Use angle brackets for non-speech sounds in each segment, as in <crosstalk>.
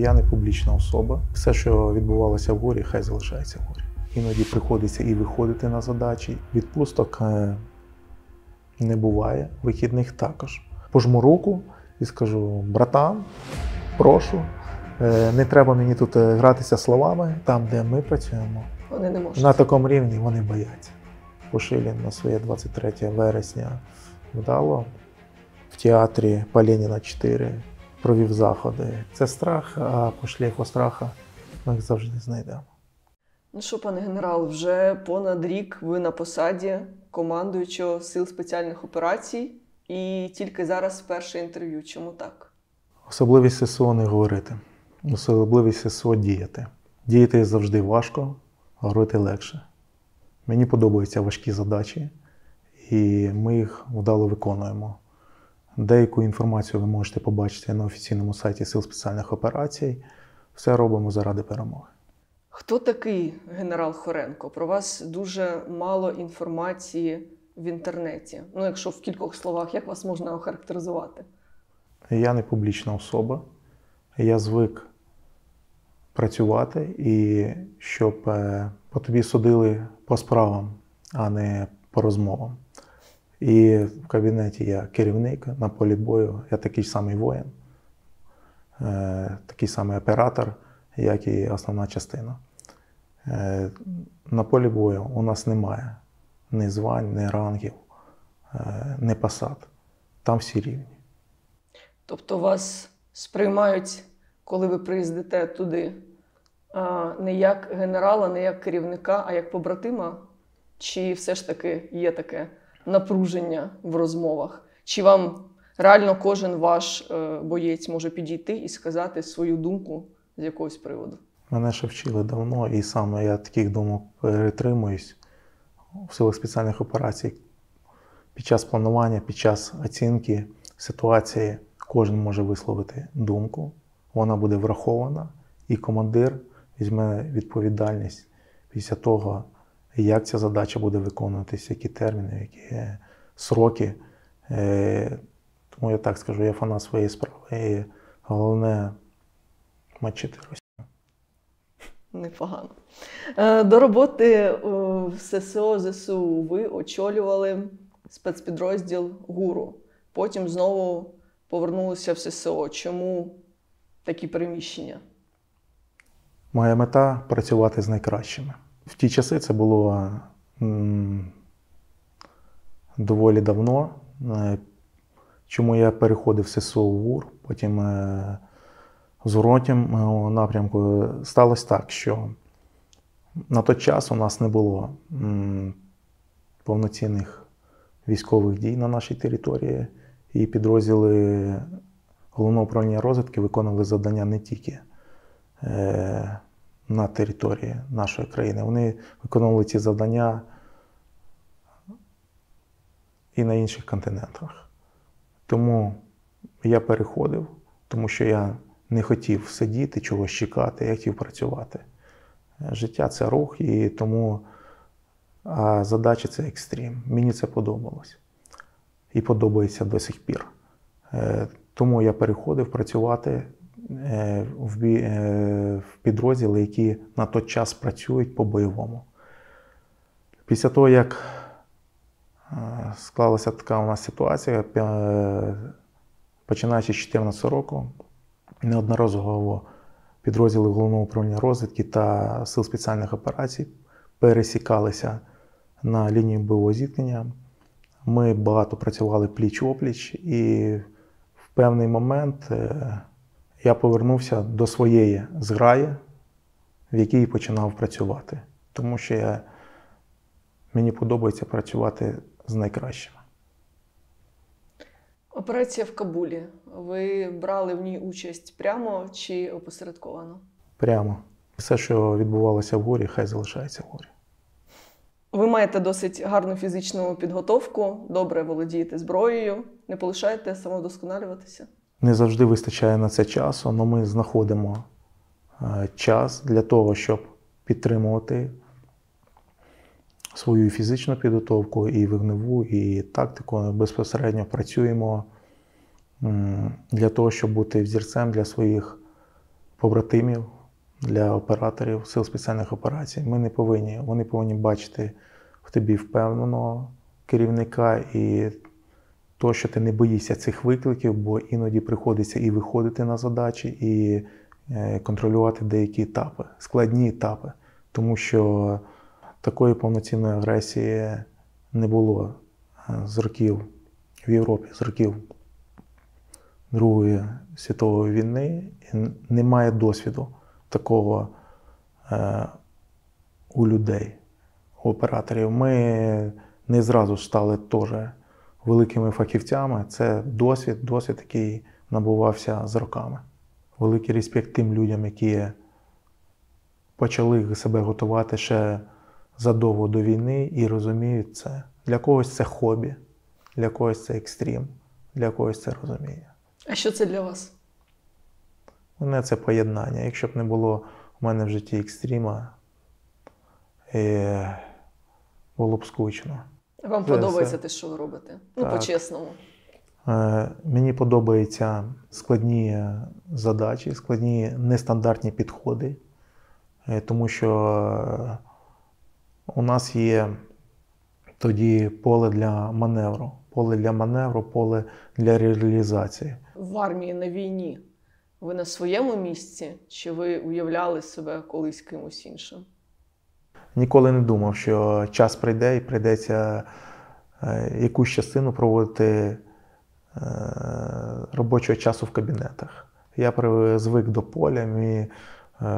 Я не публічна особа. Все, що відбувалося в горі, хай залишається в горі. Іноді приходиться і виходити на задачі. Відпусток е, не буває, вихідних також. Пожму руку і скажу: братан, прошу, е, не треба мені тут е, гратися словами. Там, де ми працюємо, Вони не можуть. на такому рівні вони бояться. Пошилін на своє 23 вересня вдало в театрі по Леніна 4 провів заходи. Це страх, а по шлейфу страха ми їх завжди знайдемо. Ну що, пане генерал, вже понад рік ви на посаді командуючого сил спеціальних операцій, і тільки зараз перше інтерв'ю. Чому так? Особливість ССО не говорити. Особливість ССО діяти. Діяти завжди важко, говорити легше. Мені подобаються важкі задачі, і ми їх вдало виконуємо. Деяку інформацію ви можете побачити на офіційному сайті Сил спеціальних операцій. Все робимо заради перемоги. Хто такий генерал Хоренко? Про вас дуже мало інформації в інтернеті. Ну, якщо в кількох словах, як вас можна охарактеризувати? Я не публічна особа. Я звик працювати і щоб е, по тобі судили по справам, а не по розмовам. І в кабінеті я керівник на полі бою, я такий самий воїн, е, такий самий оператор, як і основна частина. Е, На полі бою у нас немає ні звань, ні рангів, е, ні посад. Там всі рівні. Тобто вас сприймають, коли ви приїздите туди, не як генерала, не як керівника, а як побратима? Чи все ж таки є таке напруження в розмовах? Чи вам реально кожен ваш е, боєць може підійти і сказати свою думку з якогось приводу? Мене ще вчили давно, і саме я таких думок перетримуюсь в силах спеціальних операцій. Під час планування, під час оцінки ситуації кожен може висловити думку, вона буде врахована, і командир візьме відповідальність після того, як ця задача буде виконуватися, які терміни, які сроки. Е, Тому я так скажу, я фанат своєї справи. І головне мочити Росію. Непогано. Е, До роботи е, в ССО ЗСУ ви очолювали спецпідрозділ ГУРу. Потім знову повернулися в ССО. Чому такі переміщення? Моя мета працювати з найкращими. В ті часи це було м, доволі давно. Е, Чому я переходив з ССО в ГУР, потім е, зворотнім е, напрямку сталося так, що на той час у нас не було м, повноцінних військових дій на нашій території, і підрозділи головного управління розвідки виконували завдання не тільки е, на території нашої країни. Вони виконували ці завдання і на інших континентах. Тому я переходив, тому що я не хотів сидіти, чогось чекати, я хотів працювати. Життя це рух, і тому а задача це екстрім. Мені це подобалось і подобається до сих пір. Е, Тому я переходив працювати в бі- е, в підрозділи, які на той час працюють по-бойовому. Після того, як е, склалася така у нас ситуація, починаючи з 2014 року, неодноразово підрозділи головного управління розвідки та сил спеціальних операцій пересікалися на лінії бойового зіткнення. Ми багато працювали пліч-опліч, і в певний момент е, я повернувся до своєї зграї, в якій починав працювати. Тому що я, мені подобається працювати з найкращими. Операція в Кабулі. Ви брали в ній участь прямо чи опосередковано? Прямо все, що відбувалося в горі, хай залишається в горі. Ви маєте досить гарну фізичну підготовку, добре володієте зброєю, не полишаєте самовдосконалюватися. Не завжди вистачає на це часу, але ми знаходимо е, час для того, щоб підтримувати свою фізичну підготовку, і вогневу, і тактику. Безпосередньо працюємо для того, щоб бути взірцем для своїх побратимів, для операторів сил спеціальних операцій. Ми не повинні, вони повинні бачити в тобі впевненого керівника і то, що ти не боїшся цих викликів, бо іноді приходиться і виходити на задачі, і е, контролювати деякі етапи, складні етапи, тому що такої повноцінної агресії не було е, з років в Європі, з років Другої світової війни, і немає досвіду такого е, у людей, у операторів. Ми не зразу стали теж великими фахівцями. Це досвід, досвід, який набувався з роками. Великий респект тим людям, які почали себе готувати ще задовго до війни і розуміють це. Для когось це хобі, для когось це екстрім, для когось це розуміння. А що це для вас? Мене це поєднання. Якщо б не було в мене в житті екстріма, е, було б скучно. Вам Це подобається все. те, що ви робите? Ну, по-чесному. Е, Мені подобаються складні задачі, складні нестандартні підходи, е, тому що е, у нас є тоді поле для маневру, поле для маневру, поле для реалізації. В армії на війні ви на своєму місці, чи ви уявляли себе колись кимось іншим? Ніколи не думав, що час прийде і прийдеться е, якусь частину проводити е, робочого часу в кабінетах. Я звик до поля, і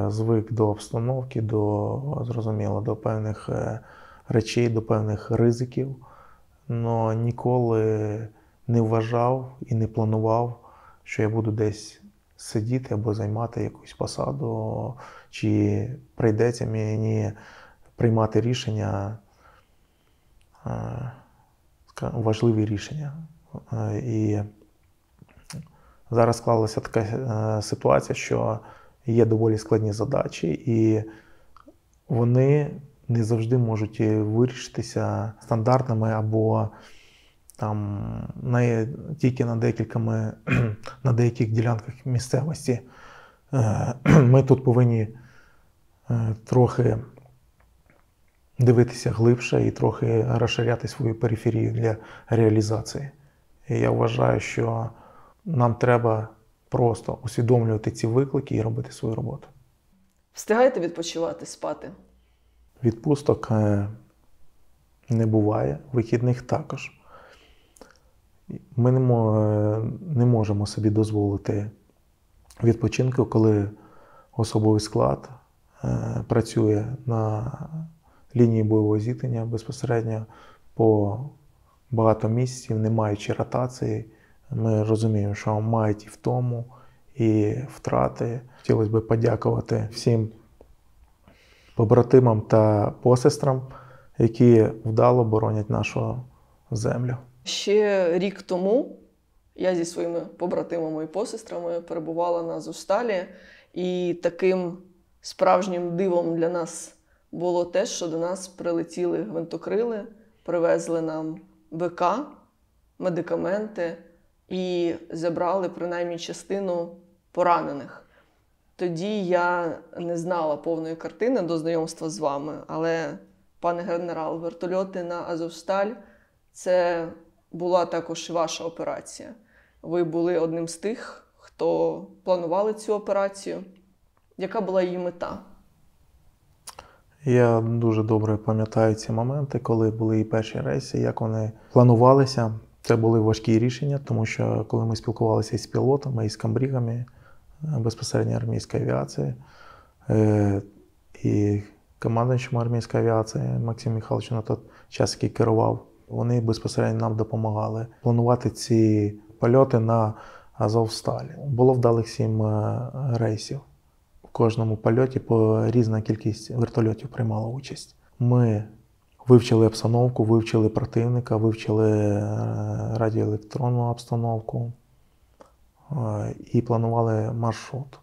звик до обстановки, до зрозуміло, до певних е, речей, до певних ризиків. але ніколи не вважав і не планував, що я буду десь сидіти або займати якусь посаду, чи прийдеться мені приймати рішення, е, важливі рішення. Е, І зараз склалася така е, ситуація, що є доволі складні задачі, і вони не завжди можуть вирішитися стандартними або там на, тільки на, декількома, <clears throat> на деяких ділянках місцевості. <clears throat> Ми тут повинні трохи дивитися глибше і трохи розширяти свою периферію для реалізації. І я вважаю, що нам треба просто усвідомлювати ці виклики і робити свою роботу. Встигаєте відпочивати, спати? Відпусток е, не буває, вихідних також. Ми не, е, не можемо собі дозволити відпочинку, коли особовий склад е, працює на лінії бойового зіткнення безпосередньо по багато місяців, не маючи ротації. Ми розуміємо, що мають і втому, і втрати. Хотілося б подякувати всім побратимам та посестрам, які вдало боронять нашу землю. Ще рік тому я зі своїми побратимами і посестрами перебувала на Зусталі, і таким справжнім дивом для нас було те, що до нас прилетіли гвинтокрили, привезли нам БК, медикаменти і забрали принаймні частину поранених. Тоді я не знала повної картини до знайомства з вами, але, пане генерал, вертольоти на Азовсталь це була також ваша операція. Ви були одним з тих, хто планували цю операцію. Яка була її мета? Я дуже добре пам'ятаю ці моменти, коли були і перші рейси, як вони планувалися. Це були важкі рішення, тому що коли ми спілкувалися із пілотами, із камбрігами е, безпосередньо армійської авіації е, і командуючим армійської авіації Максим Михайлович на той час, який керував, вони безпосередньо нам допомагали планувати ці польоти на Азовсталі. Було вдалих сім е, рейсів. Кожному польоті по різна кількість вертольотів приймала участь. Ми вивчили обстановку, вивчили противника, вивчили е, радіоелектронну обстановку е, і планували маршрут.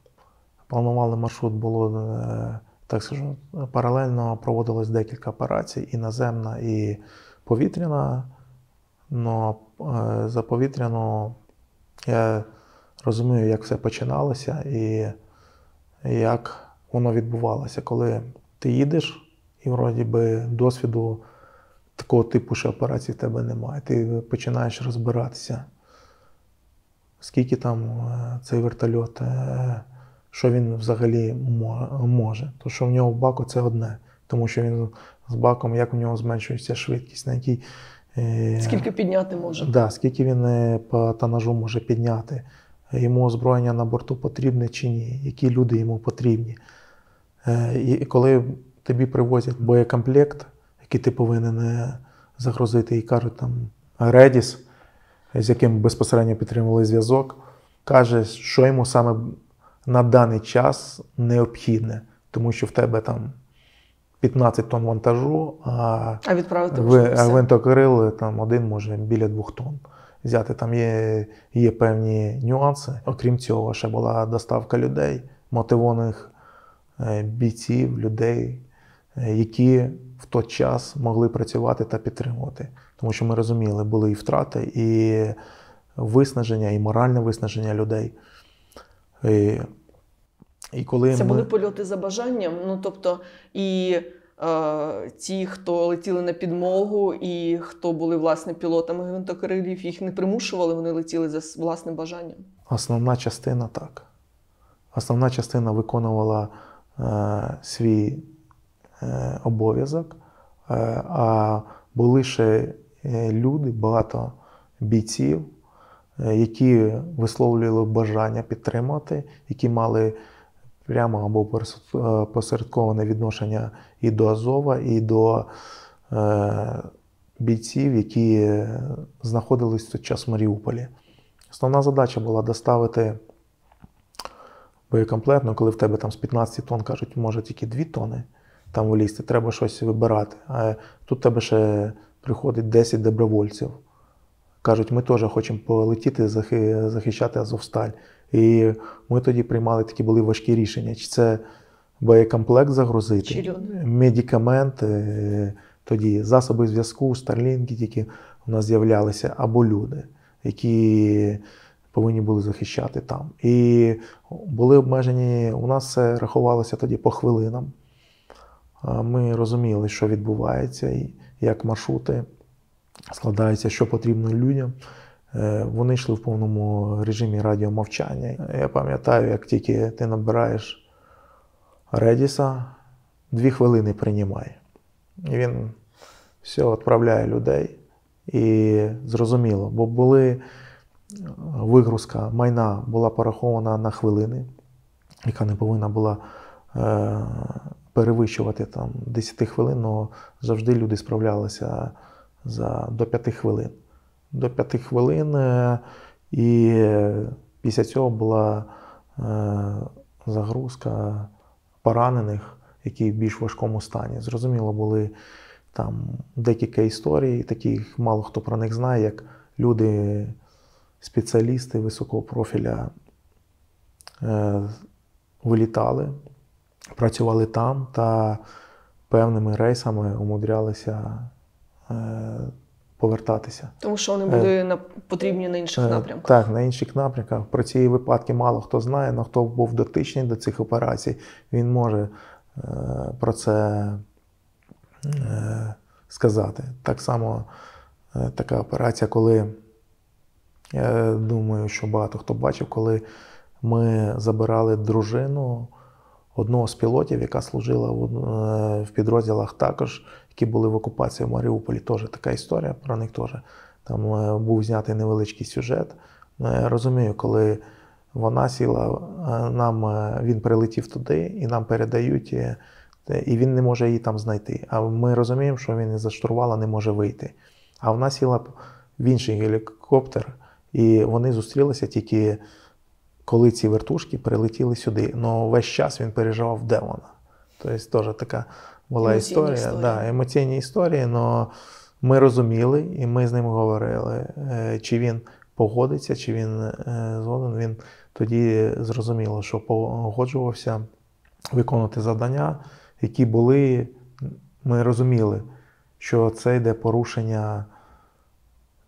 Планували маршрут було, е, так скажу, паралельно проводилось декілька операцій, і наземна, і повітряна. Но за повітряну я розумію, як все починалося, і як воно відбувалося, коли ти їдеш, і вроді би досвіду такого типу ще операцій в тебе немає. Ти починаєш розбиратися, скільки там е, цей вертольот, е, що він взагалі може. То, що в нього в баку, це одне. Тому що він з баком, як у нього зменшується швидкість, на якій. е, Скільки підняти може? Да, скільки він по тонажу може підняти, йому озброєння на борту потрібне чи ні, які люди йому потрібні. Е, І коли тобі привозять боєкомплект, який ти повинен е, загрузити, і кажуть там Редіс, з яким безпосередньо підтримували зв'язок, каже, що йому саме на даний час необхідне, тому що в тебе там 15 тонн вантажу, а А відправити ви, а все. гвинтокрил там один може біля двох тонн взяти. Там є, є певні нюанси. Окрім цього, ще була доставка людей, мотивованих е, бійців, людей, е, які в той час могли працювати та підтримувати. Тому що ми розуміли, були і втрати, і виснаження, і моральне виснаження людей. І, і коли Це ми... були польоти за бажанням. Ну тобто, і ті, хто летіли на підмогу, і хто були власне пілотами гвинтокрилів, їх не примушували, вони летіли за власним бажанням. Основна частина так. Основна частина виконувала е, свій е, обов'язок, е, а були ще е, люди, багато бійців, е, які висловлювали бажання підтримати, які мали прямо або е, посередковане відношення і до Азова, і до е, бійців, які знаходились в той час в Маріуполі. Основна задача була доставити боєкомплект, ну коли в тебе там з 15 тонн кажуть, може тільки 2 тонни там влізти, треба щось вибирати. А тут тебе ще приходить 10 добровольців. Кажуть, ми теж хочемо полетіти захищати Азовсталь. І ми тоді приймали такі були важкі рішення. Чи це боєкомплект загрузити, Чи медикаменти, е, тоді засоби зв'язку, старлінки тільки у нас з'являлися, або люди, які повинні були захищати там. І були обмежені, у нас це рахувалося тоді по хвилинам. Ми розуміли, що відбувається, і як маршрути складаються, що потрібно людям. Е, Вони йшли в повному режимі радіомовчання. Я пам'ятаю, як тільки ти набираєш Редіса, дві хвилини приймає. І він все відправляє людей. І зрозуміло, бо були вигрузка майна була порахована на хвилини, яка не повинна була е, перевищувати там 10 хвилин, але завжди люди справлялися за, до 5 хвилин. До 5 хвилин, е, і після цього була е, загрузка поранених, які в більш важкому стані. Зрозуміло, були там декілька історій, таких мало хто про них знає, як люди, спеціалісти високого профіля е, вилітали, працювали там та певними рейсами умудрялися повертатися. Тому що вони були на, потрібні на інших Е, напрямках. Так, на інших напрямках. Про ці випадки мало хто знає, але хто був дотичний до цих операцій, він може е, про це е, сказати. Так само е, така операція, коли я думаю, що багато хто бачив, коли ми забирали дружину одного з пілотів, яка служила в, е, в підрозділах також, які були в окупації в Маріуполі. Теж така історія про них теж. Там е, був знятий невеличкий сюжет. Ну, я розумію, коли вона сіла, е, нам е, він прилетів туди і нам передають, і він не може її там знайти. А ми розуміємо, що він із-за штурвала не може вийти. А вона сіла в інший гелікоптер, і вони зустрілися тільки коли ці вертушки прилетіли сюди. Ну весь час він переживав, де вона. Тобто теж така була Емоційні історія. історії. Да, емоційні історії, але ми розуміли, і ми з ним говорили, е, чи він погодиться, чи він е, згоден. Він тоді зрозуміло, що погоджувався виконувати завдання, які були. Ми розуміли, що це йде порушення.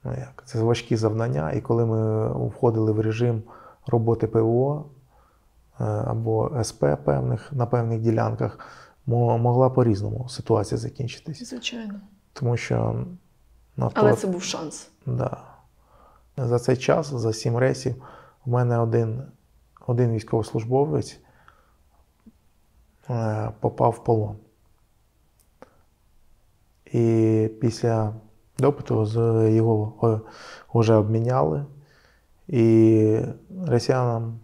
Ну як, це важкі завдання. І коли ми входили в режим роботи ПВО, е, або СП певних, на певних ділянках могла по-різному ситуація закінчитись. Звичайно. Тому що на Але то- це був шанс. Да. За цей час, за сім рейсів, у мене один, один військовослужбовець е, попав в полон. І після допиту з його е, вже обміняли. І росіянам,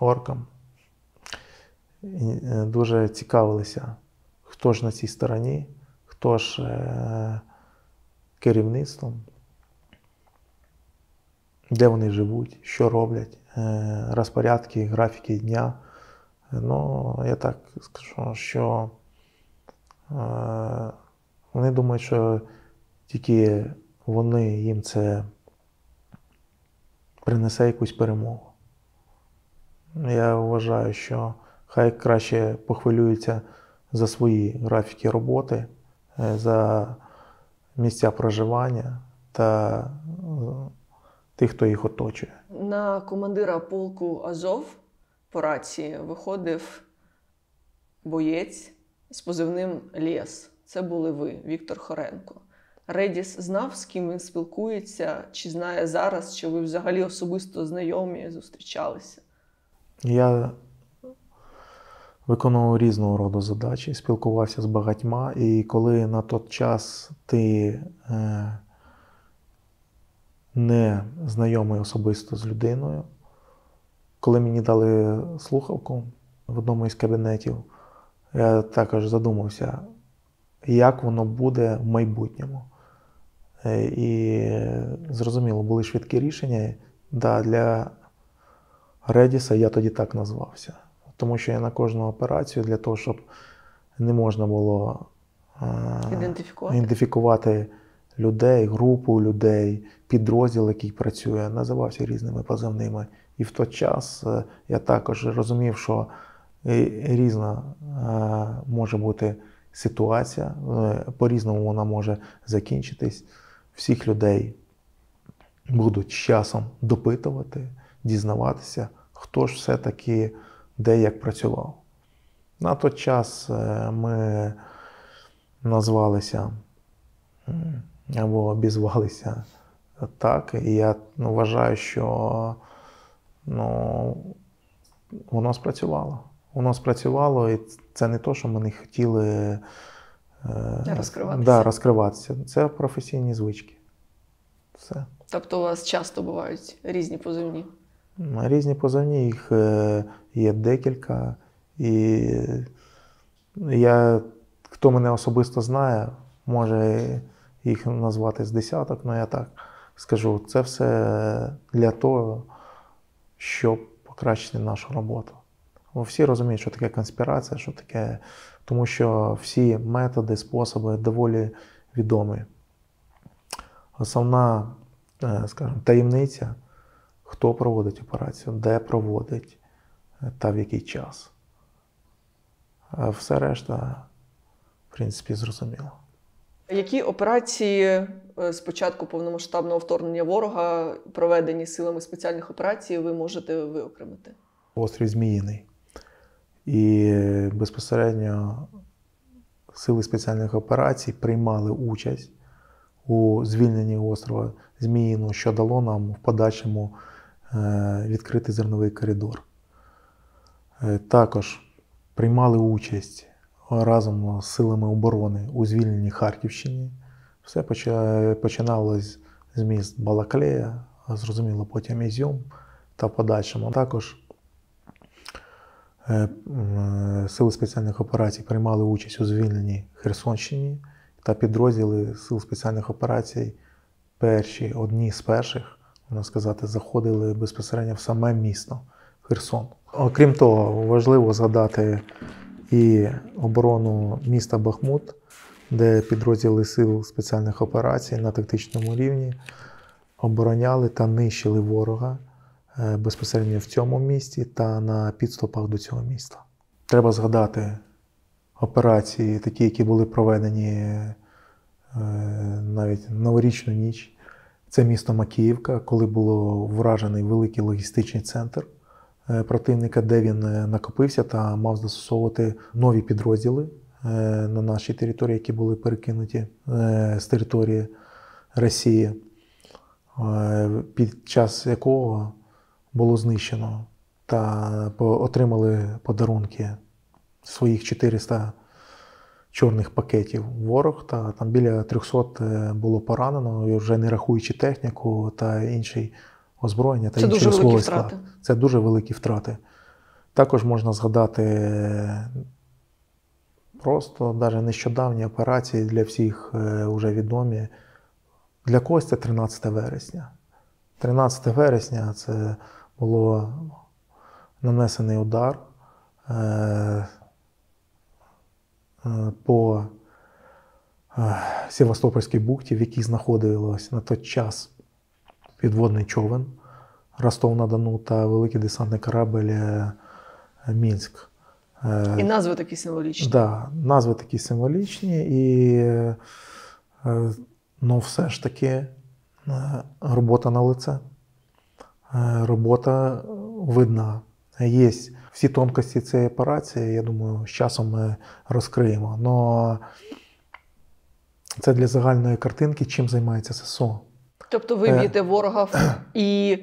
оркам е, дуже цікавилися, хто ж на цій стороні, хто ж е, керівництвом, де вони живуть, що роблять, е, розпорядки, графіки дня. Ну, я так скажу, що е, вони думають, що тільки вони їм це принесе якусь перемогу. Я вважаю, що хай краще похвилюються за свої графіки роботи, е, за місця проживання та е, тих, хто їх оточує. На командира полку Азов по рації виходив боєць з позивним Лєс. Це були ви, Віктор Хоренко. Редіс знав, з ким він спілкується, чи знає зараз, чи ви взагалі особисто знайомі, зустрічалися. Я виконував різного роду задачі, спілкувався з багатьма, і коли на той час ти е, не знайомий особисто з людиною, коли мені дали слухавку в одному із кабінетів, я також задумався, як воно буде в майбутньому. Е, І зрозуміло, були швидкі рішення. Да, для Редіса я тоді так назвався. Тому що я на кожну операцію для того, щоб не можна було е, Ідентифікувати. ідентифікувати людей, групу людей, підрозділ, який працює, називався різними позивними. І в той час е, я також розумів, що різна е, може бути ситуація, по-різному вона може закінчитись. Всіх людей будуть з часом допитувати, дізнаватися, хто ж все-таки де як працював. На той час е, ми назвалися або обізвалися так. І я ну, вважаю, що ну, воно спрацювало. Воно спрацювало, і це не то, що ми не хотіли е, Розкриватися. Да, розкриватися. Це професійні звички. Все. Тобто у вас часто бувають різні позивні. Різні позивні, їх е, є декілька. І я, хто мене особисто знає, може їх назвати з десяток, але я так скажу, це все для того, щоб покращити нашу роботу. Бо Всі розуміють, що таке конспірація, що таке, тому що всі методи, способи доволі відомі. Основна, е, скажімо, таємниця хто проводить операцію, де проводить е, та в який час. А все решта, в принципі, зрозуміло. Які операції е, з початку повномасштабного вторгнення ворога, проведені силами спеціальних операцій, ви можете виокремити? Острів Зміїний. І безпосередньо сили спеціальних операцій приймали участь у звільненні острова Зміїного, що дало нам в подальшому е, відкрити зерновий коридор. Е, Також приймали участь разом з силами оборони у звільненні Харківщини. Все починалось з міст Балаклея, зрозуміло, потім Ізюм та подальшому. Також е, сили спеціальних операцій приймали участь у звільненні Херсонщини та підрозділи сил спеціальних операцій перші, одні з перших, можна сказати, заходили безпосередньо в саме місто Херсон. Окрім того, важливо згадати і оборону міста Бахмут, де підрозділи сил спеціальних операцій на тактичному рівні обороняли та нищили ворога е, безпосередньо в цьому місті та на підступах до цього міста. Треба згадати операції, такі, які були проведені е, навіть новорічну ніч. Це місто Макіївка, коли було вражений великий логістичний центр е, противника, де він е, накопився та мав застосовувати нові підрозділи е, на нашій території, які були перекинуті з території Росії, під час якого було знищено та отримали подарунки своїх 400 чорних пакетів ворог, та там біля 300 е, було поранено, і вже не рахуючи техніку та інший озброєння та Це інший дуже великі склад. втрати. Це дуже великі втрати. Також можна згадати е, просто навіть нещодавні операції для всіх е, вже відомі. Для когось це 13 вересня. 13 вересня це було нанесений удар е, е, по е, Севастопольській бухті, в якій знаходилось на той час підводний човен Ростов-на-Дону та великий десантний корабель е, Мінськ. Е, І назви такі символічні. Да, назви такі символічні, і е, ну, все ж таки е, робота на лице. Е, Робота видна. Є всі тонкості цієї операції, я думаю, з часом ми розкриємо. Но це для загальної картинки, чим займається ССО. Тобто ви Е. ворога <clears throat> і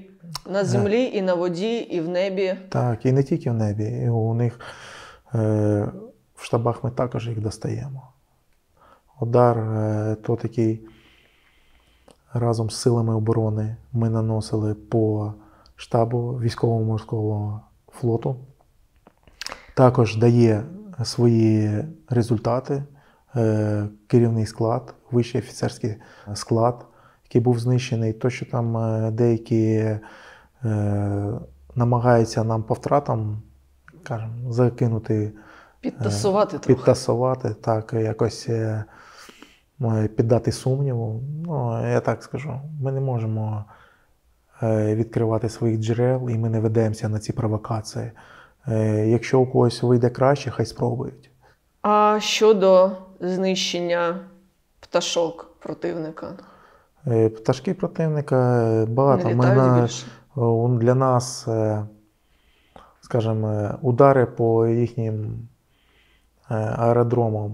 на землі, і на воді, і в небі. Так, і не тільки в небі. І у них е, в штабах ми також їх достаємо. Удар е, то такий разом з силами оборони ми наносили по штабу військово-морського флоту. Також дає свої результати е, керівний склад, вищий офіцерський склад, який був знищений. То, що там е, деякі е, намагаються нам по втратам, кажемо, закинути, Підтасувати підтасувати, так, якось піддати сумніву. Ну, я так скажу, ми не можемо відкривати своїх джерел і ми не ведемося на ці провокації. Е, Якщо у когось вийде краще, хай спробують. А щодо знищення пташок противника, Е, Пташки противника е, не багато. Ми на- Для нас, скажімо, удари по їхнім аеродромам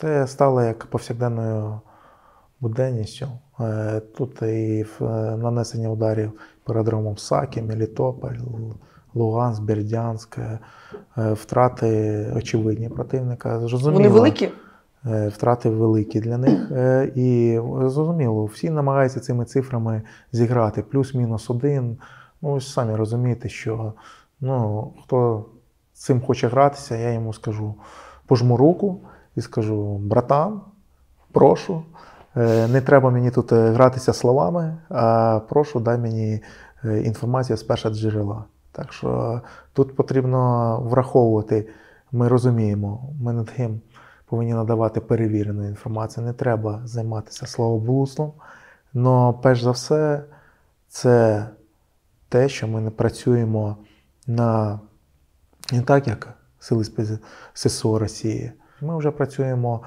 це стало як повсякденною буденністю. Тут і нанесення ударів по аеродромам Сакі, Мелітополь, Луганськ, Бердянськ, е, втрати очевидні противника. Зрозуміло, Вони великі? е, втрати великі для них. Е, І зрозуміло, всі намагаються цими цифрами зіграти. Плюс-мінус один. Ну, ви самі розумієте, що ну, хто цим хоче гратися, я йому скажу, пожму руку і скажу: братан, прошу, не треба мені тут гратися словами, а прошу, дай мені інформацію з першого джерела. Так що тут потрібно враховувати, ми розуміємо, ми над тим повинні надавати перевірену інформацію. Не треба займатися словоблудством. Але перш за все, це те, що ми не працюємо на не так, як Сили ССО Росії. Ми вже працюємо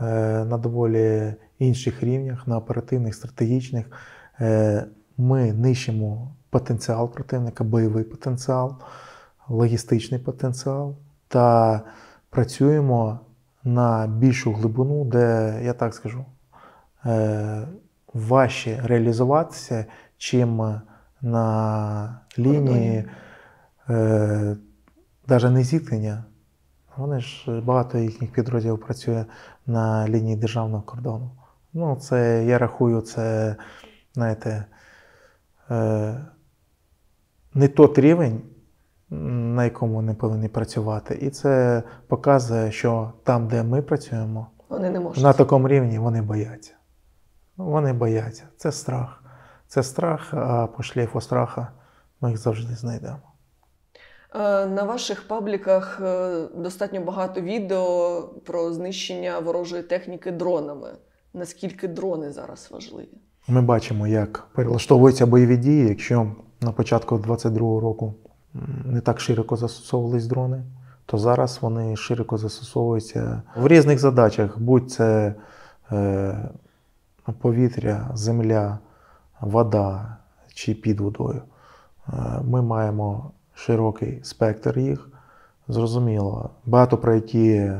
е, на доволі інших рівнях, на оперативних, стратегічних. Е, Ми нищимо потенціал противника, бойовий потенціал, логістичний потенціал та працюємо на більшу глибину, де, я так скажу, е, важче реалізуватися, чим на лінії е, навіть не зіткнення. Вони ж багато їхніх підрозділів працює на лінії державного кордону. Ну, це я рахую, це, знаєте, е, не тот рівень, на якому вони повинні працювати. І це показує, що там, де ми працюємо, Вони не можуть. на такому рівні вони бояться. Вони бояться. Це страх. Це страх, а по шлейфу страха ми їх завжди знайдемо. Е, На ваших пабліках е, достатньо багато відео про знищення ворожої техніки дронами. Наскільки дрони зараз важливі? Ми бачимо, як перелаштовуються бойові дії, якщо на початку 22-го року не так широко застосовувались дрони, то зараз вони широко застосовуються в різних задачах, будь це е, повітря, земля, вода чи під водою. Е, Ми маємо широкий спектр їх. Зрозуміло, багато про які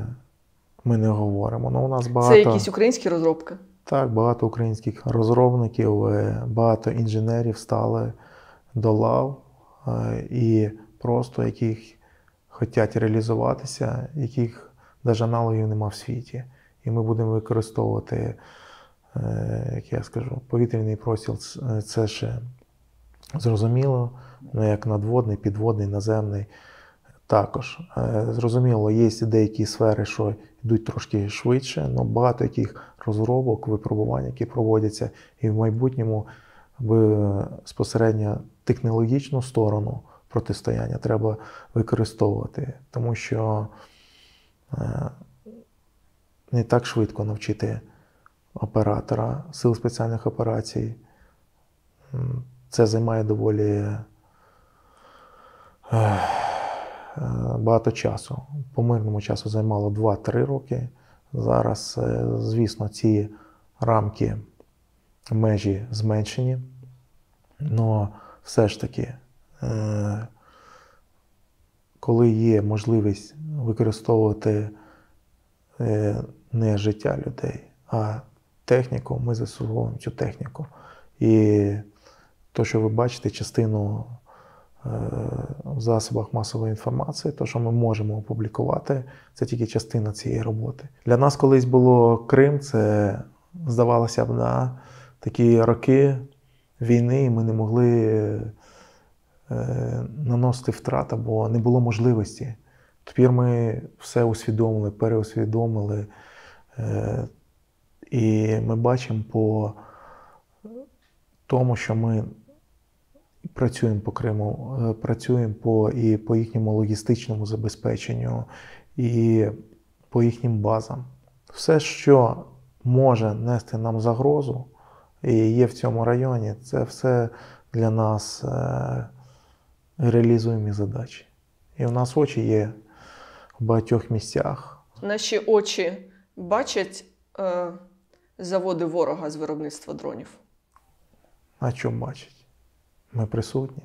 ми не говоримо. Ну, у нас багато, Це якісь українські розробки. так, багато українських розробників, е, багато інженерів стали до лав е, і просто яких хочуть реалізуватися, яких навіть аналогів нема в світі. І ми будемо використовувати, е, як я скажу, повітряний простір це- це ще зрозуміло, ну як надводний, підводний, наземний. Також Е, зрозуміло, є деякі сфери, що йдуть трошки швидше, але багато яких розробок, випробувань, які проводяться, і в майбутньому безпосередньо технологічну сторону протистояння треба використовувати, тому що е, не так швидко навчити оператора сил спеціальних операцій. Це займає доволі е, е, багато часу. По мирному часу займало 2-3 роки. Зараз, звісно, ці рамки, межі зменшені. Але все ж таки, е, коли є можливість використовувати е, не життя людей, а техніку, ми застосовуємо цю техніку. І то, що ви бачите, частину е, в засобах масової інформації, то, що ми можемо опублікувати, це тільки частина цієї роботи. Для нас колись було Крим, це здавалося б, да, такі роки війни, і ми не могли е, наносити втрат, бо не було можливості. Тепер ми все усвідомили, переусвідомили. Е, і ми бачимо по тому, що ми працюємо по Криму, е, працюємо по, і по їхньому логістичному забезпеченню, і по їхнім базам. Все, що може нести нам загрозу і є в цьому районі, це все для нас е, реалізуємі задачі. І в нас очі є в багатьох місцях. Наші очі бачать е, заводи ворога з виробництва дронів. А що бачить? Ми присутні.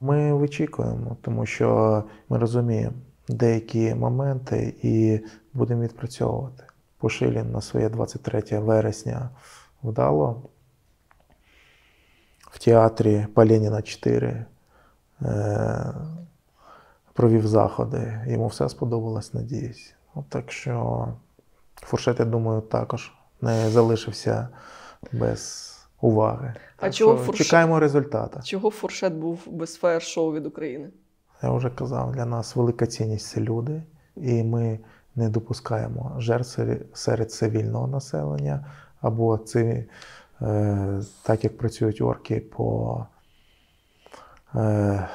Ми вичікуємо, тому що ми розуміємо деякі моменти і будемо відпрацьовувати. Пошилін на своє 23 вересня вдало в театрі Паленіна 4 е, провів заходи. Йому все сподобалось, надіюсь. От так що фуршет, я думаю, також не залишився без уваги. А Так чого що фуршет? Чекаємо результату. Чого фуршет був без фаєр-шоу від України? Я вже казав, для нас велика цінність це люди, і ми не допускаємо жертв серед- цивільного населення або е, так як працюють орки по е,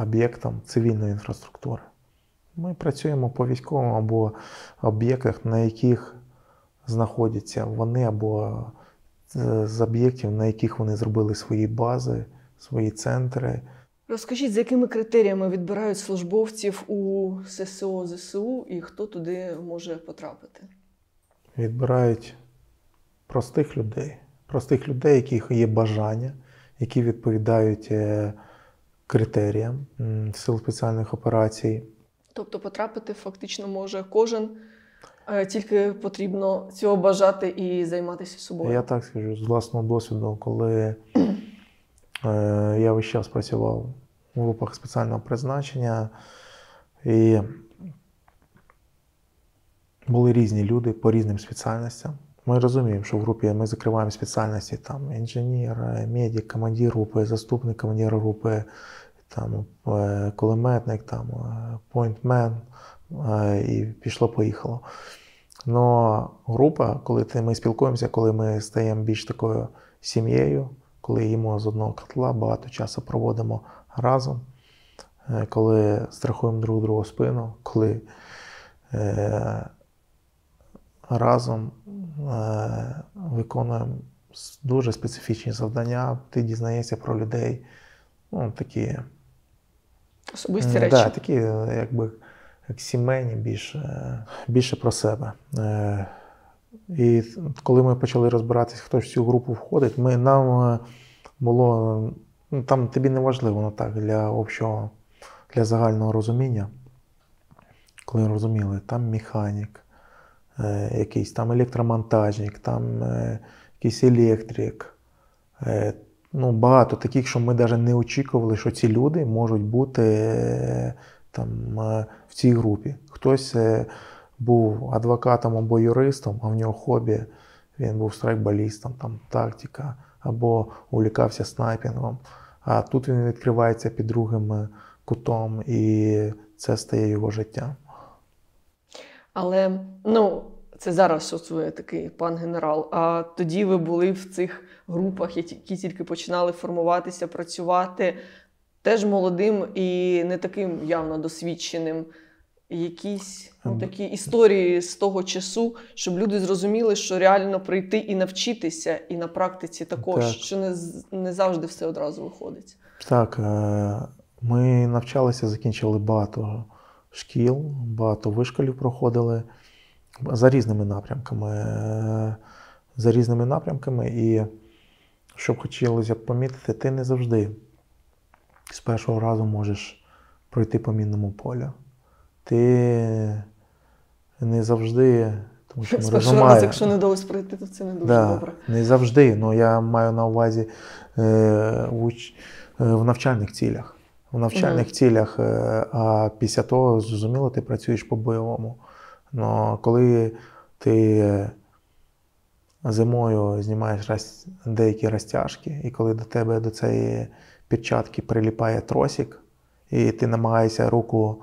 об'єктам цивільної інфраструктури. Ми працюємо по військовим або об'єктах, на яких знаходяться вони, або е, з об'єктів, на яких вони зробили свої бази, свої центри. Розкажіть, за якими критеріями відбирають службовців у ССО ЗСУ і хто туди може потрапити? відбирають простих людей, простих людей, яких є бажання, які відповідають е, критеріям сил спеціальних операцій. Тобто потрапити фактично може кожен, е, тільки потрібно цього бажати і займатися собою. Я так скажу з власного досвіду, коли е, я весь час працював у групах спеціального призначення, і були різні люди по різним спеціальностям. Ми розуміємо, що в групі ми закриваємо спеціальності там інженер, медик, командир групи, заступник командира групи, там, е, кулеметник, там, е, поінтмен, е, і пішло-поїхало. Но група, коли ми спілкуємося, коли ми стаємо більш такою сім'єю, коли їмо з одного котла, багато часу проводимо разом, коли страхуємо друг другу спину, коли разом е, виконуємо дуже специфічні завдання, ти дізнаєшся про людей. Ну, такі, Особисті речі. Да, такі, е, якби як сімейні, більше, більше про себе. Е, І коли ми почали розбиратися, хто ж в цю групу входить, ми, нам е, було Ну, там тобі не важливо, ну так, для общого, для загального розуміння. Коли розуміли, там механік, е, якийсь там електромонтажник, там е, якийсь електрик. Е, ну, багато таких, що ми навіть не очікували, що ці люди можуть бути там, в цій групі. Хтось був адвокатом або юристом, а в нього хобі, він був страйкбалістом, там, тактика, або увлікався снайпінгом. А тут він відкривається під другим кутом, і це стає його життям. Але ну, це зараз ви такий пан генерал. А тоді ви були в цих групах, які тільки починали формуватися, працювати теж молодим і не таким явно досвідченим. Якісь ну, такі історії з того часу, щоб люди зрозуміли, що реально прийти і навчитися, і на практиці також, Так. що не, не завжди все одразу виходить. Так, е, ми навчалися, закінчили багато шкіл, багато вишколів проходили за різними напрямками. е, За різними напрямками, і що б хотілося б помітити, ти не завжди з першого разу можеш пройти по мінному полю. Ти не завжди, тому що <laughs> ми З першого разу, якщо не вдалося пройти, то це не дуже Да, добре. Не завжди, але я маю на увазі е, в, уч- е, в навчальних цілях. В навчальних Мгм. цілях, е, а після того, зрозуміло, ти працюєш по-бойовому. Но коли ти зимою знімаєш роз- деякі розтяжки, і коли до тебе до цієї перчатки приліпає тросик, і ти намагаєшся руку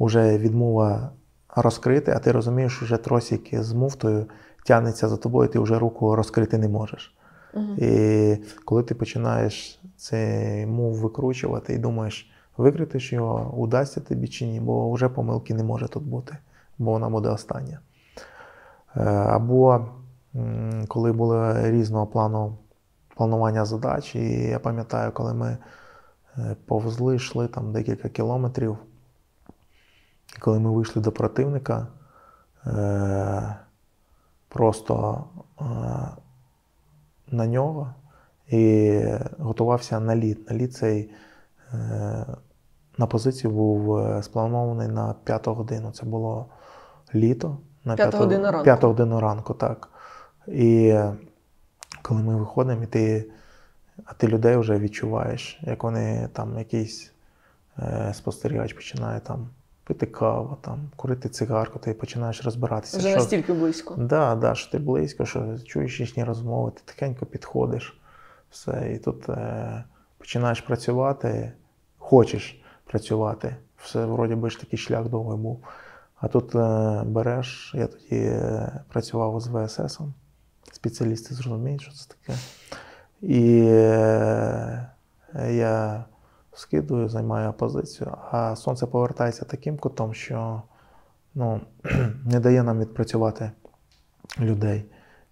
вже відмува розкрити, а ти розумієш, що вже тросик з муфтою тягнеться за тобою, ти вже руку розкрити не можеш. Мгм. І коли ти починаєш цей мув викручувати і думаєш, викритиш його, удасться тобі чи ні, бо вже помилки не може тут бути, бо вона буде остання. Е, Або коли було різного плану планування задач, і я пам'ятаю, коли ми е, повзли, йшли там декілька кілометрів, коли ми вийшли до противника, е, просто на нього і готувався наліт. Наліт цей е, на позицію був е, спланований на п'яту годину. Це було літо. На п'яту- година ранку. П'яту годину ранку, так. І коли ми виходимо, і ти, а ти людей вже відчуваєш, як вони там якийсь е, спостерігач починає там пити каву, там, курити цигарку, ти починаєш розбиратися. Вже що- настільки близько. Да, да, що ти близько, що чуєш їхні розмови, ти тихенько підходиш, все, і тут е, починаєш працювати, хочеш працювати. Все, вроді би ж такий шлях довгий був. А тут е, береш, я тоді е, працював з ВСС, спеціалісти зрозуміють, що це таке. І е, я скидую, займаю позицію, а сонце повертається таким кутом, що ну, <clears throat> не дає нам відпрацювати людей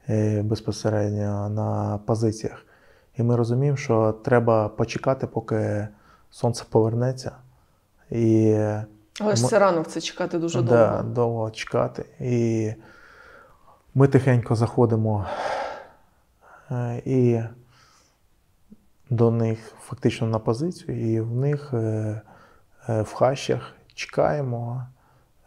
е, безпосередньо на позиціях. І ми розуміємо, що треба почекати, поки сонце повернеться. І Але ж Ми- це рано в це чекати дуже да, довго. довго чекати. І ми тихенько заходимо е, і до них фактично на позицію, і в них е, е, в хащах чекаємо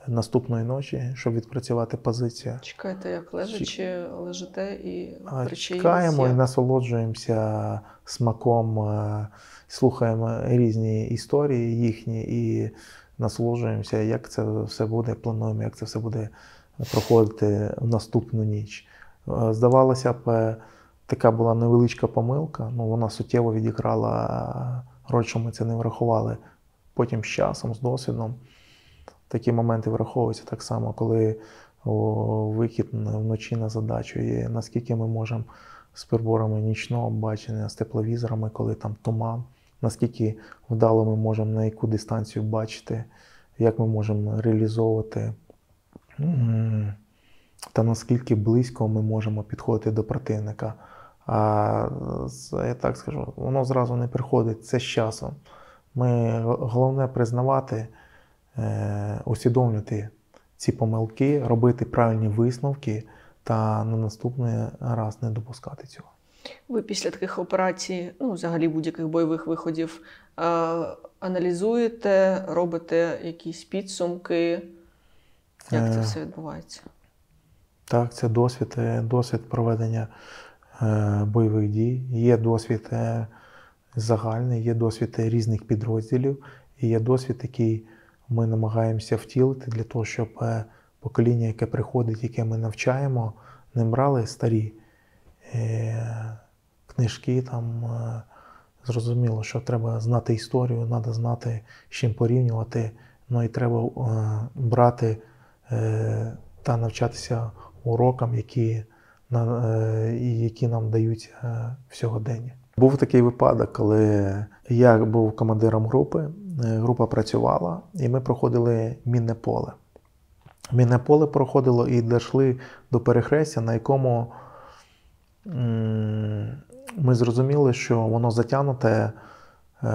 наступної ночі, щоб відпрацювати позицію. Чекайте, як лежачи, лежите і Чекаємо і насолоджуємося смаком, е, слухаємо різні історії їхні і насолоджуємося, як це все буде, плануємо, як це все буде проходити в наступну ніч. Е, Здавалося б, е, така була невеличка помилка, ну вона суттєво відіграла роль, що ми це не врахували. Потім з часом, з досвідом, такі моменти враховуються так само, коли вихід вночі на задачу, і наскільки ми можемо з приборами нічного бачення, з тепловізорами, коли там туман, наскільки вдало ми можемо на яку дистанцію бачити, як ми можемо реалізовувати, та наскільки близько ми можемо підходити до противника. А я так скажу, воно зразу не приходить, це з часом. Ми головне признавати, усвідомлювати ці помилки, робити правильні висновки та на наступний раз не допускати цього. Ви після таких операцій, ну, взагалі будь-яких бойових виходів, е, аналізуєте, робите якісь підсумки. Як це Е. все відбувається? Так, це досвід, е, досвід проведення е, бойових дій, є досвід е, загальний, є досвід різних підрозділів, і є досвід, який ми намагаємося втілити для того, щоб е, покоління, яке приходить, яке ми навчаємо, не брали старі е, книжки. Там е, зрозуміло, що треба знати історію, треба знати, з чим порівнювати. Ну і треба брати та навчатися урокам, які, які нам дають е, в. Був такий випадок, коли я був командиром групи, група працювала, і ми проходили мінне поле. Мінне поле проходило і дійшли до перехрестя, на якому ми зрозуміли, що воно затягнуте е,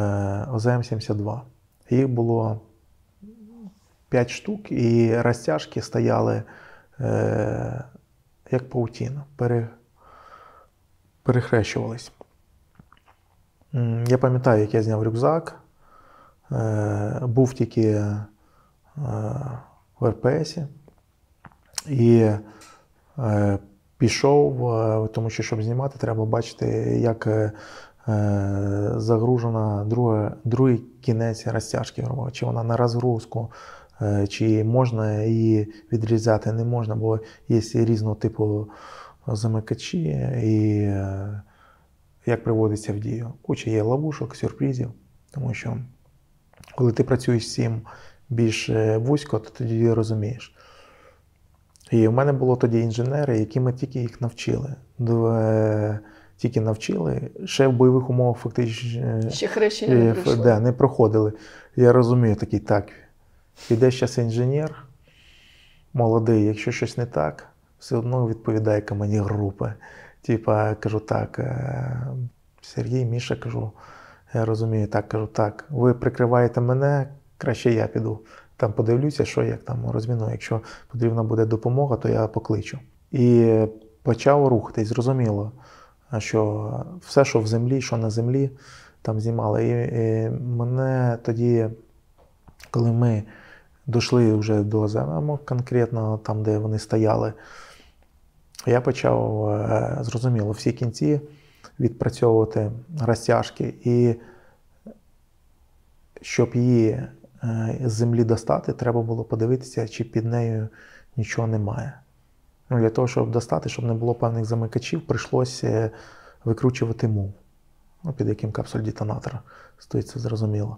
ОЗМ-72. Їх було 5 штук, і розтяжки стояли е, як паутіна, пере, перехрещувались. Я пам'ятаю, як я зняв рюкзак, е, був тільки е, в РПСі і е, пішов, е, тому що щоб знімати, треба бачити, як е, е, загружена друга, другий кінець розтяжки, чи вона на розгрузку, е, чи можна її відрізати, не можна, бо є різного типу замикачі, і е, як приводиться в дію. Куча є ловушок, сюрпризів, тому що коли ти працюєш з цим більш вузько, то тоді розумієш. І в мене було тоді інженери, які ми тільки їх навчили. Е, Тільки навчили, ще в бойових умовах фактично е, Ще хрещення не е, да, не проходили. Я розумію такий, так, піде зараз інженер, молодий, якщо щось не так, все одно відповідає командир групи. Типа, кажу, так, Сергій, Міша, кажу, я розумію, так, кажу, так, ви прикриваєте мене, краще я піду. Там подивлюся, що як там розміную. Якщо потрібна буде допомога, то я покличу. І почав рухатись, зрозуміло, що все, що в землі, що на землі, там знімали. І, і мене тоді, коли ми дійшли вже до замок, конкретно там, де вони стояли, я почав е, зрозуміло всі кінці відпрацьовувати розтяжки. І щоб її е, з землі достати, треба було подивитися, чи під нею нічого немає. Ну, для того, щоб достати, щоб не було певних замикачів, прийшлося викручувати мув, ну, під яким капсуль детонатора стоїть, це зрозуміло.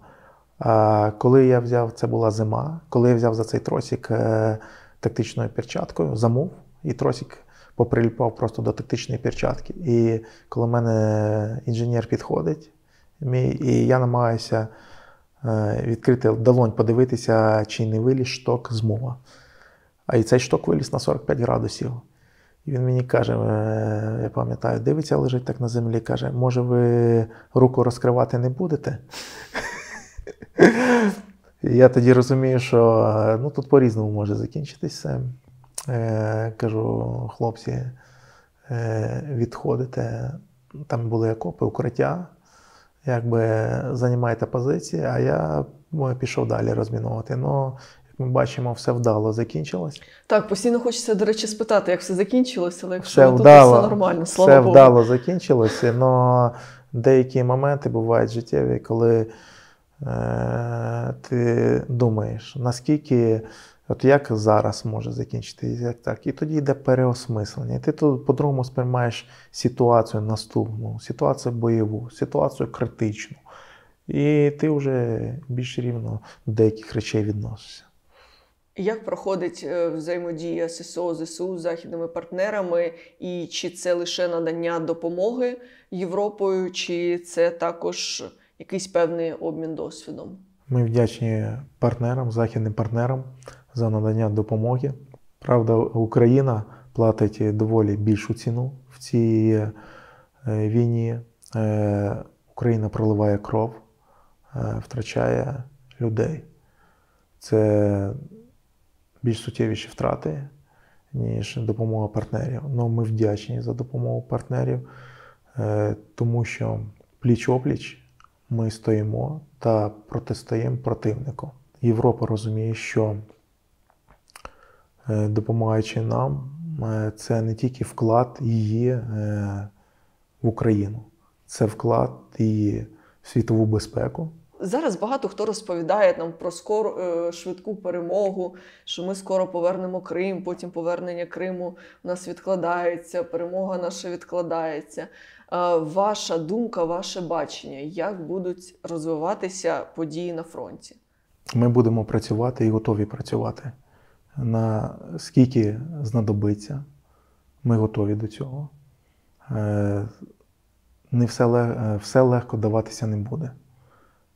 А коли я взяв, це була зима, коли я взяв за цей тросик е, тактичною перчаткою, замов, і тросик поприліпав просто до тактичної перчатки. І коли мене інженер підходить, і я намагаюся е, відкрити долонь, подивитися, чи не виліз шток з мова. А і цей шток виліз на 45 градусів. І він мені каже: е, я пам'ятаю, дивиться, лежить так на землі, каже, може, ви руку розкривати не будете? <laughs> Я тоді розумію, що е, ну, тут по-різному може закінчитися. Е, кажу, хлопці, е, відходите. Там були окопи, укриття. Якби займайте позиції, а я ну, пішов далі розміновувати. Ну, як ми бачимо, все вдало закінчилось. Так, постійно хочеться, до речі, спитати, як все закінчилося, але якщо Все тут вдало, все нормально, слава все Богу. вдало закінчилося, але деякі моменти бувають життєві, коли е, ти думаєш, наскільки, от як зараз може закінчитись, як так. І тоді йде переосмислення. І ти тут по-другому сприймаєш ситуацію наступну, ситуацію бойову, ситуацію критичну. І ти вже більш рівно до деяких речей відносишся. Як проходить е, взаємодія ССО ЗСУ з західними партнерами, і чи це лише надання допомоги Європою, чи це також якийсь певний обмін досвідом? Ми вдячні партнерам, західним партнерам за надання допомоги. Правда, Україна платить доволі більшу ціну в цій е, війні. Е, Україна проливає кров, е, втрачає людей. Це більш суттєвіші втрати, ніж допомога партнерів. Ну, ми вдячні за допомогу партнерів. Тому що пліч-опліч ми стоїмо та протистоїмо противнику. Європа розуміє, що допомагаючи нам, е, це не тільки вклад її е, в Україну, це вклад її в світову безпеку. Зараз багато хто розповідає нам про скоро е, швидку перемогу, що ми скоро повернемо Крим, потім повернення Криму у нас відкладається, перемога наша відкладається. Е, Ваша думка, ваше бачення, як будуть розвиватися події на фронті? Ми будемо працювати і готові працювати. На скільки знадобиться, ми готові до цього. Е, Не все, е, все легко даватися не буде.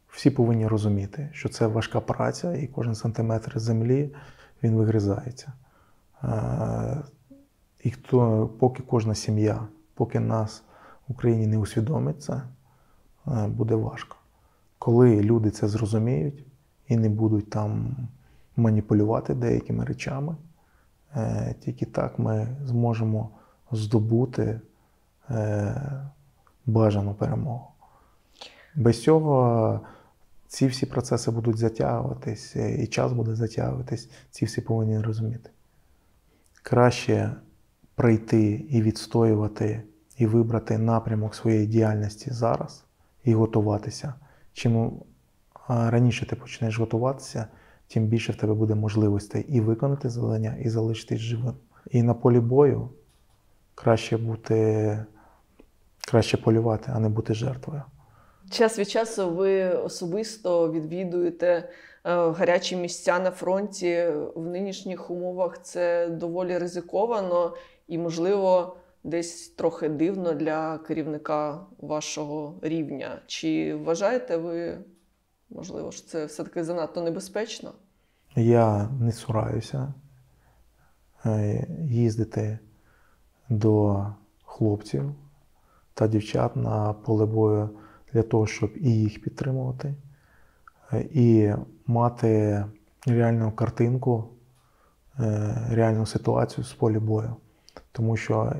Всі повинні розуміти, що це важка праця, і кожен сантиметр землі він вигризається. Е, І хто, поки кожна сім'я, поки нас в Україні не усвідомить це, буде важко. Коли люди це зрозуміють і не будуть там маніпулювати деякими речами, е, тільки так ми зможемо здобути е, бажану перемогу. Без цього ці всі процеси будуть затягуватись, е, і час буде затягуватись, ці всі повинні розуміти. Краще прийти і відстоювати, і вибрати напрямок своєї діяльності зараз і готуватися. Чим раніше ти почнеш готуватися, тим більше в тебе буде можливостей і виконати завдання, і залишитись живим. І на полі бою краще бути, краще полювати, а не бути жертвою. Час від часу ви особисто відвідуєте е, гарячі місця на фронті. В нинішніх умовах це доволі ризиковано і, можливо, десь трохи дивно для керівника вашого рівня. Чи вважаєте ви, можливо, що це все-таки занадто небезпечно? Я не цураюся е, їздити до хлопців та дівчат на поле бою для того, щоб і їх підтримувати, е, і мати реальну картинку, е, реальну ситуацію з полі бою. Тому що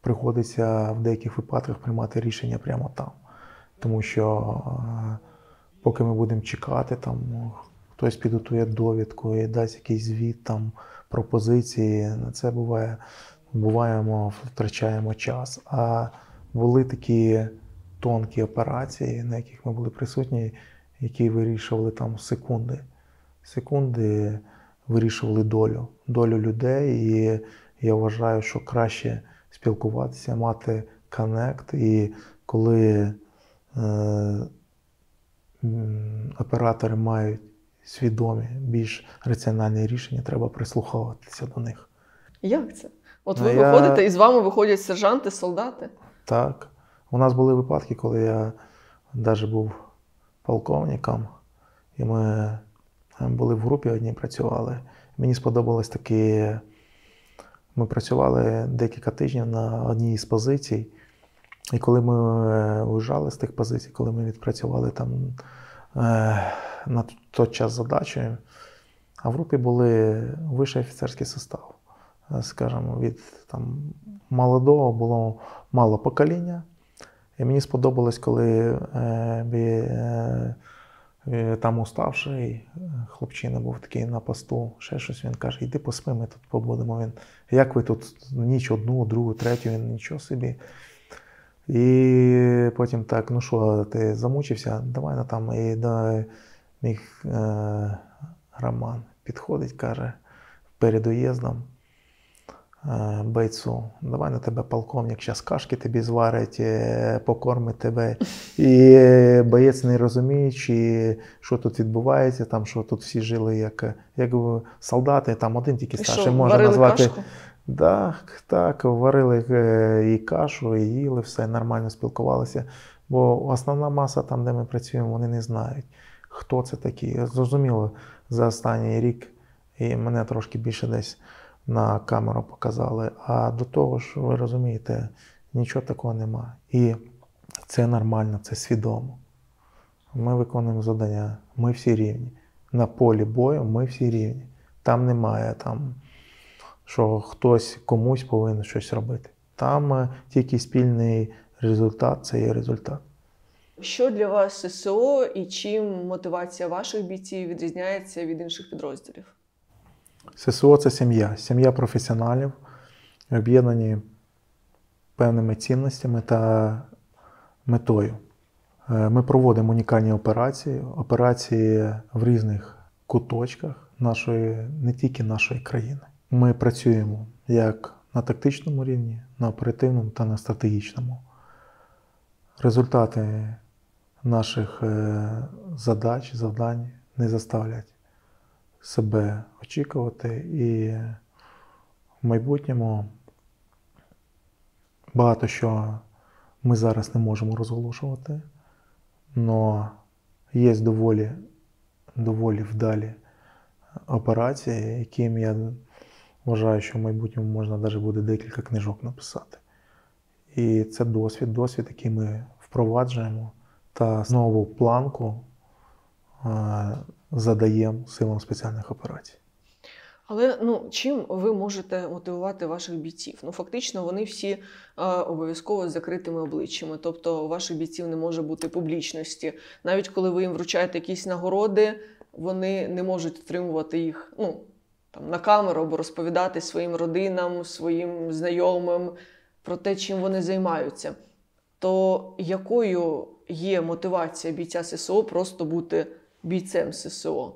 приходиться в деяких випадках приймати рішення прямо там. Тому що поки ми будемо чекати, там хтось підготує довідку і дасть якийсь звіт там пропозиції. На це буває, буваємо, втрачаємо час. А були такі тонкі операції, на яких ми були присутні, які вирішували там секунди. Секунди вирішували долю, долю людей. І я вважаю, що краще спілкуватися, мати connect. І коли е, оператори мають свідомі, більш раціональні рішення, треба прислуховуватися до них. Як це? От Ну, ви я- виходите і з вами виходять сержанти, солдати. Так. У нас були випадки, коли я навіть був полковником, і ми були в групі одній працювали. Мені сподобалось такі. Ми працювали декілька тижнів на одній з позицій. І коли ми е, виїжджали з тих позицій, коли ми відпрацювали там е, на той час задачею, а в групі були вищий офіцерський состав. Е, Скажімо, від там, молодого було мало покоління. І мені сподобалось, коли е, е, там уставший хлопчина був такий на посту, ще щось. Він каже: йди поспи, ми тут побудемо. Він, як ви тут ніч одну, другу, третю, він нічого собі. І потім так, ну що, ти замучився? Давай на там. І да, мій е, Роман підходить, каже, перед уїздом е, бойцу, давай на тебе полковник, зараз кашки тобі зварить, е, покормить тебе. І е, боєць не розуміючи, що тут відбувається, там, що тут всі жили як, як солдати, там один тільки старший що, може назвати. кашку? Так, так, варили е, і кашу, і їли, все нормально спілкувалися. Бо основна маса там, де ми працюємо, вони не знають, хто це такі. Зрозуміло, за останній рік і мене трошки більше десь на камеру показали. А до того ж, ви розумієте, нічого такого нема. І це нормально, це свідомо. Ми виконуємо завдання, ми всі рівні. На полі бою ми всі рівні. Там немає там що хтось комусь повинен щось робити. Там е, тільки спільний результат це є результат. Що для вас ССО і чим мотивація ваших бійців відрізняється від інших підрозділів? ССО це сім'я, сім'я професіоналів, об'єднані певними цінностями та метою. Е, Ми проводимо унікальні операції, операції в різних куточках нашої, не тільки нашої країни. Ми працюємо як на тактичному рівні, на оперативному та на стратегічному. Результати наших е, задач, завдань не заставлять себе очікувати, і в майбутньому багато що ми зараз не можемо розголошувати, але є доволі, доволі вдалі операції, яким я вважаю, що в майбутньому можна навіть буде декілька книжок написати. І це досвід, досвід, який ми впроваджуємо та нову планку задаємо силам спеціальних операцій. Але ну чим ви можете мотивувати ваших бійців? Ну фактично, вони всі е, обов'язково з закритими обличчями. Тобто, ваших бійців не може бути публічності. Навіть коли ви їм вручаєте якісь нагороди, вони не можуть отримувати їх ну, там, на камеру або розповідати своїм родинам, своїм знайомим про те, чим вони займаються. То якою є мотивація бійця ССО просто бути бійцем ССО?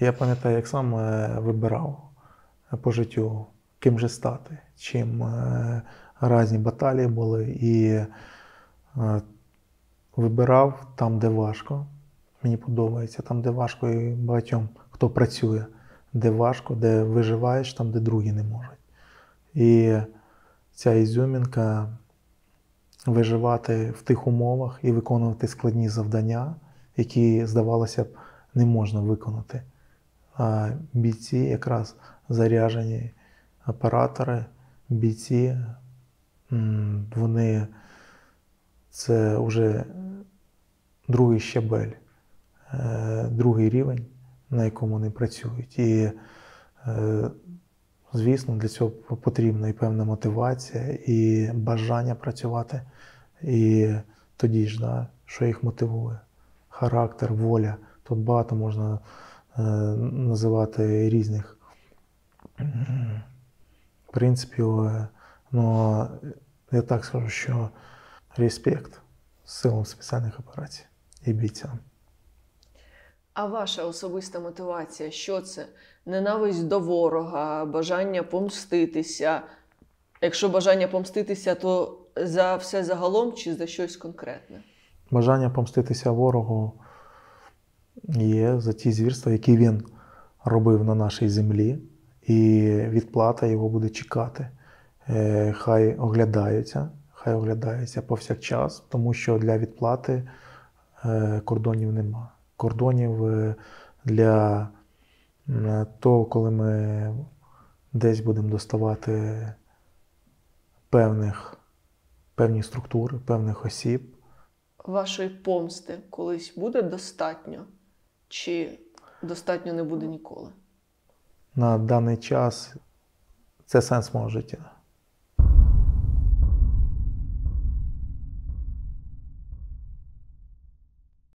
Я пам'ятаю, як сам е, вибирав по життю, ким же стати, чим е, різні баталії були, і е, вибирав там, де важко. Мені подобається, там, де важко, і багатьом, хто працює, де важко, де виживаєш, там, де другі не можуть. І ця ізюмінка виживати в тих умовах і виконувати складні завдання, які, здавалося б, не можна виконати. А бійці якраз заряжені оператори, бійці, вони це вже другий щабель, е, другий рівень, на якому вони працюють. І, е, звісно, для цього потрібна і певна мотивація, і бажання працювати. І тоді ж, да, що їх мотивує? Характер, воля. Тут багато можна е, називати різних принципів. Ну, я так скажу, що респект силам спеціальних операцій і бійцям. А ваша особиста мотивація що це? Ненависть до ворога, бажання помститися. Якщо бажання помститися, то за все загалом чи за щось конкретне? Бажання помститися ворогу є за ті звірства, які він робив на нашій землі, і відплата його буде чекати. Е, Хай оглядаються, хай оглядаються повсякчас, тому що для відплати е, кордонів нема. Кордонів е, для того, коли ми десь будемо доставати певних, певні структури, певних осіб. Вашої помсти колись буде достатньо? Чи достатньо не буде ніколи? на даний час це сенс мого життя.